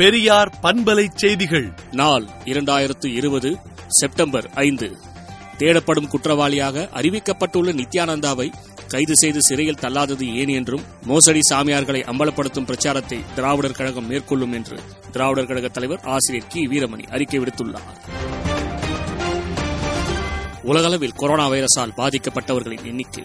பெரியார் பண்பலை செய்திகள். நாள் இரண்டாயிரத்து இருபது செப்டம்பர் ஐந்து. தேடப்படும் குற்றவாளியாக அறிவிக்கப்பட்டுள்ள நித்யானந்தாவை கைது செய்து சிறையில் தள்ளாதது ஏன் என்றும் மோசடி சாமியார்களை அம்பலப்படுத்தும் பிரச்சாரத்தை திராவிடர் கழகம் மேற்கொள்ளும் என்று திராவிடர் கழக தலைவர் ஆசிரியர் கி. வீரமணி அறிக்கை விடுத்துள்ளார். உலகளவில் கொரோனா வைரஸால் பாதிக்கப்பட்டவர்களின் எண்ணிக்கை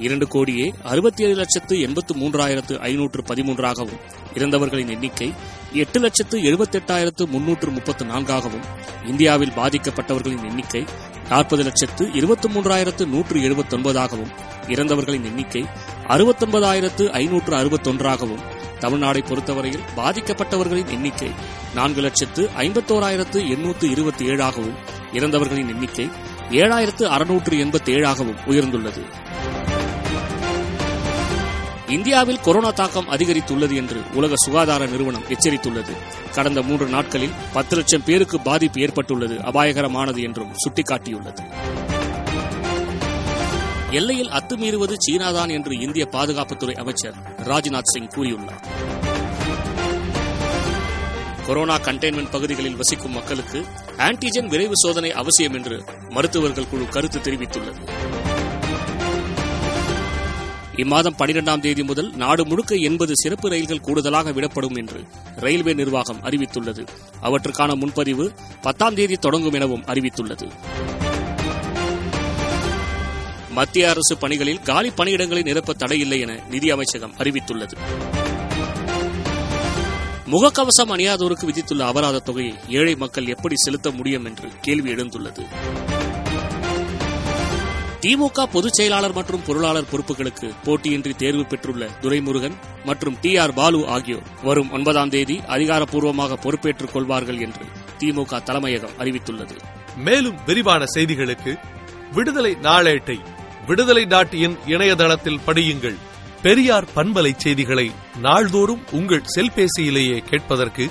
இரண்டு கோடியே அறுபத்தி ஏழு லட்சத்து எண்பத்து மூன்றாயிரத்து ஐநூற்று பதிமூன்றாகவும் இறந்தவர்களின் எண்ணிக்கை எட்டு லட்சத்து எழுபத்தெட்டாயிரத்து முன்னூற்று முப்பத்து நான்காகவும் இந்தியாவில் பாதிக்கப்பட்டவர்களின் எண்ணிக்கை நாற்பது லட்சத்து இருபத்தி மூன்றாயிரத்து நூற்று எழுபத்தொன்பதாகவும் இறந்தவர்களின் எண்ணிக்கை அறுபத்தொன்பதாயிரத்து ஐநூற்று அறுபத்தொன்றாகவும் தமிழ்நாடை பொறுத்தவரையில் பாதிக்கப்பட்டவர்களின் எண்ணிக்கை நான்கு லட்சத்து ஐம்பத்தோராயிரத்து எண்ணூற்று இருபத்தி ஏழாகவும் இறந்தவர்களின் எண்ணிக்கை ஏழாயிரத்து அறுநூற்று எண்பத்தி ஏழாகவும் உயர்ந்துள்ளது. இந்தியாவில் கொரோனா தாக்கம் அதிகரித்துள்ளது என்று உலக சுகாதார நிறுவனம் எச்சரித்துள்ளது. கடந்த மூன்று நாட்களில் பத்து லட்சம் பேருக்கு பாதிப்பு ஏற்பட்டுள்ளது அபாயகரமானது என்றும் சுட்டிக்காட்டியுள்ளது. எல்லையில் அத்துமீறுவது சீனாதான் என்று இந்திய பாதுகாப்புத்துறை அமைச்சர் ராஜ்நாத் சிங் கூறியுள்ளார். கொரோனா கண்டெய்ன்மெண்ட் பகுதிகளில் வசிக்கும் மக்களுக்கு ஆன்டிஜென் விரைவு சோதனை அவசியம் என்று மருத்துவர்கள் குழு கருத்து தெரிவித்துள்ளது. இம்மாதம் பனிரெண்டாம் தேதி முதல் நாடு முழுக்க எண்பது சிறப்பு ரயில்கள் கூடுதலாக விடப்படும் என்று ரயில்வே நிர்வாகம் அறிவித்துள்ளது. அவற்றுக்கான முன்பதிவு பத்தாம் தேதி தொடங்கும் எனவும் அறிவித்துள்ளது. மத்திய அரசு பணிகளில் காலி பணியிடங்களை நிரப்ப தடையில்லை என நிதி அமைச்சகம் அறிவித்துள்ளது. முகக்கவசம் அணியாதோருக்கு விதித்துள்ள அபராத தொகையை ஏழை மக்கள் எப்படி செலுத்த முடியும் என்று கேள்வி எழுந்துள்ளது. திமுக பொதுச் செயலாளர் மற்றும் பொருளாளர் பொறுப்புகளுக்கு போட்டியின்றி தேர்வு பெற்றுள்ள துரைமுருகன் மற்றும் டி ஆர் பாலு ஆகியோர் வரும் ஒன்பதாம் தேதி அதிகாரப்பூர்வமாக பொறுப்பேற்றுக் கொள்வார்கள் என்று திமுக தலைமையகம் அறிவித்துள்ளது. மேலும் விரிவான செய்திகளுக்கு விடுதலை நாளேட்டை விடுதலை டாட் இன் இணையதளத்தில் படியுங்கள். பெரியார் பண்பலை செய்திகளை நாள்தோறும் உங்கள் செல்பேசியிலேயே கேட்பதற்கு